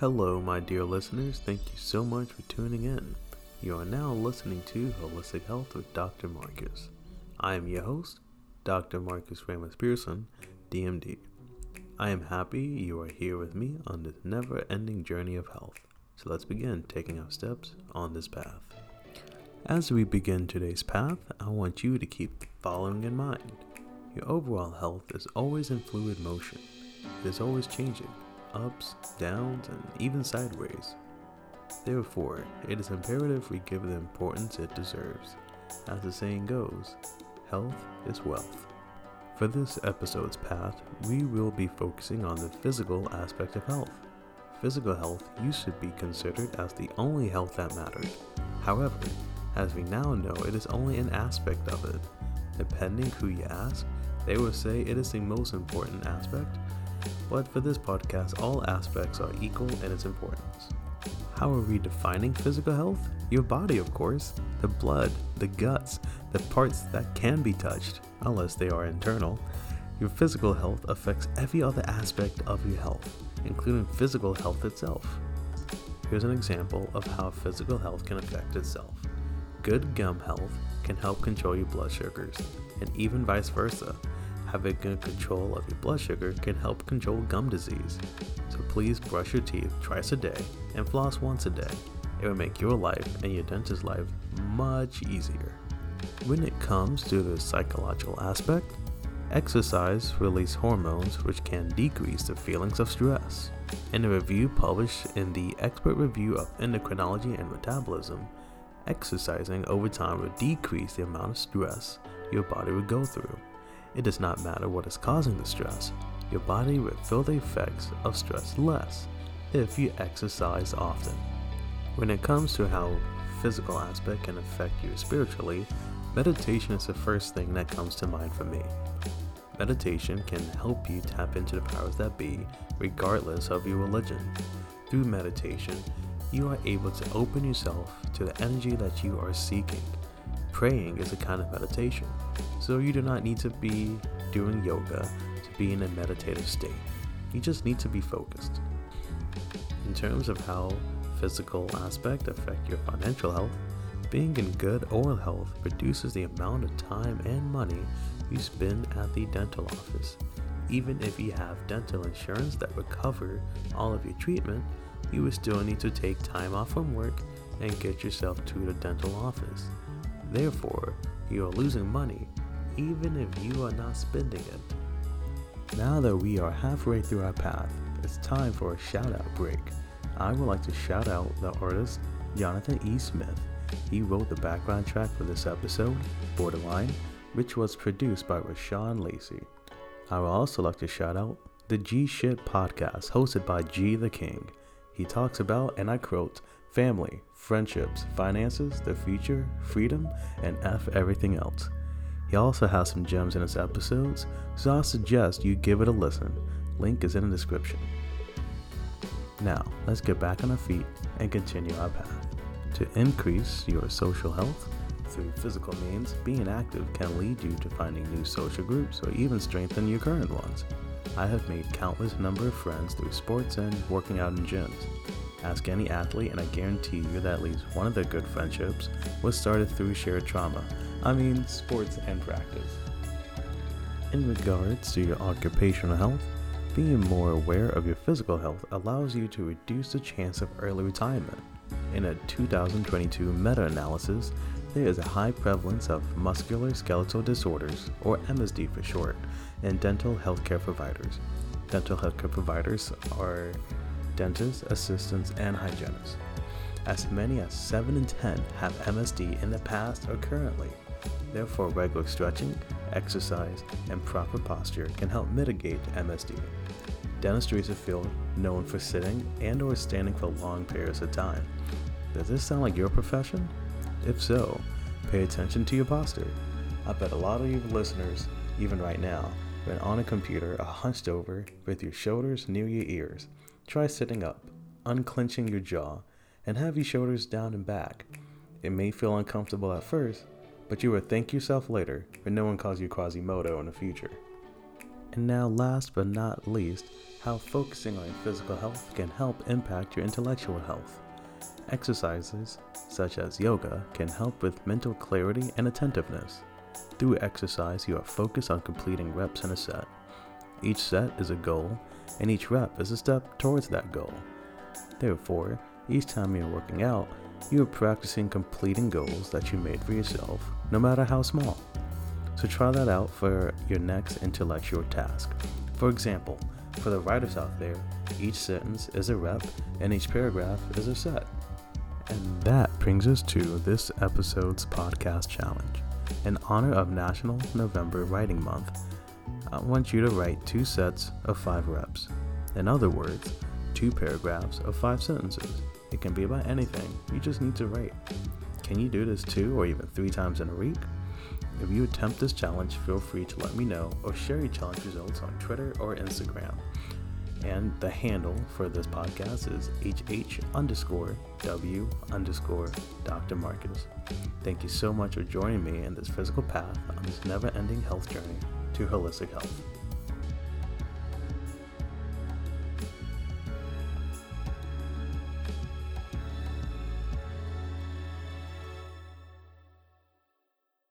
Hello, my dear listeners. Thank you so much for tuning in. You are now listening to Holistic Health with Dr. Marcus. I am your host, Dr. Marcus Ramos Pearson, DMD. I am happy you are here with me on this never ending journey of health. So let's begin taking our steps on this path. As we begin today's path, I want you to keep the following in mind. Your overall health is always in fluid motion. It is always changing, ups, downs, and even sideways. Therefore, it is imperative we give the importance it deserves. As the saying goes, health is wealth. For this episode's path, we will be focusing on the physical aspect of health. Physical health used to be considered as the only health that mattered. However, as we now know, it is only an aspect of it. Depending who you ask, they will say it is the most important aspect, but for this podcast, all aspects are equal in its importance. How are we defining physical health? Your body, of course, the blood, the guts, the parts that can be touched, unless they are internal. Your physical health affects every other aspect of your health, including physical health itself. Here's an example of how physical health can affect itself. Good gum health can help control your blood sugars, and even vice versa. Having good control of your blood sugar can help control gum disease. So please brush your teeth twice a day and floss once a day. It will make your life and your dentist's life much easier. When it comes to the psychological aspect, exercise releases hormones which can decrease the feelings of stress. In a review published in the Expert Review of Endocrinology and Metabolism, Exercising over time will decrease the amount of stress your body will go through. It does not matter what is causing the stress, your body will feel the effects of stress less if you exercise often. When it comes to how physical aspect can affect you spiritually, meditation is the first thing that comes to mind for me. Meditation can help you tap into the powers that be, regardless of your religion. Through meditation, you are able to open yourself to the energy that you are seeking. Praying is a kind of meditation, so you do not need to be doing yoga to be in a meditative state. You just need to be focused. In terms of how physical aspect affect your financial health, being in good oral health reduces the amount of time and money you spend at the dental office. Even if you have dental insurance that would cover all of your treatment, you will still need to take time off from work and get yourself to the dental office. Therefore, you are losing money even if you are not spending it. Now that we are halfway through our path, it's time for a shout out break. I would like to shout out the artist Jonathan E. Smith. He wrote the background track for this episode, Borderline, which was produced by Rashawn Lacey. I would also like to shout out the G Shit podcast hosted by G the King. He talks about, and I quote, family, friendships, finances, the future, freedom, and F everything else. He also has some gems in his episodes, so I suggest you give it a listen. Link is in the description. Now, let's get back on our feet and continue our path. To increase your social health through physical means, being active can lead you to finding new social groups or even strengthen your current ones. I have made countless number of friends through sports and working out in gyms. Ask any athlete and I guarantee you that at least one of their good friendships was started through shared trauma. I mean, sports and practice. In regards to your occupational health, being more aware of your physical health allows you to reduce the chance of early retirement. In a 2022 meta analysis, there is a high prevalence of musculoskeletal disorders, or MSD for short, in dental healthcare providers. Dental healthcare providers are dentists, assistants, and hygienists. As many as 7 in 10 have MSD in the past or currently. Therefore, regular stretching, exercise, and proper posture can help mitigate MSD. Dentistry is a field known for sitting and or standing for long periods of time. Does this sound like your profession? If so, pay attention to your posture. I bet a lot of you listeners, even right now, when on a computer are hunched over with your shoulders near your ears. Try sitting up, unclenching your jaw, and have your shoulders down and back. It may feel uncomfortable at first, but you will thank yourself later when no one calls you Quasimodo in the future. And now, last but not least, how focusing on your physical health can help impact your intellectual health. Exercises, such as yoga, can help with mental clarity and attentiveness. Through exercise, you are focused on completing reps in a set. Each set is a goal, and each rep is a step towards that goal. Therefore, each time you're working out, you are practicing completing goals that you made for yourself, no matter how small. So try that out for your next intellectual task. For example, for the writers out there, each sentence is a rep and each paragraph is a set. And that brings us to this episode's podcast challenge. In honor of National November Writing Month, I want you to write two sets of five reps. In other words, two paragraphs of five sentences. It can be about anything, you just need to write. Can you do this two or even three times in a week? If you attempt this challenge, feel free to let me know or share your challenge results on Twitter or Instagram. And the handle for this podcast is HH underscore W underscore Dr. Marcus. Thank you so much for joining me in this physical path on this never ending health journey to holistic health.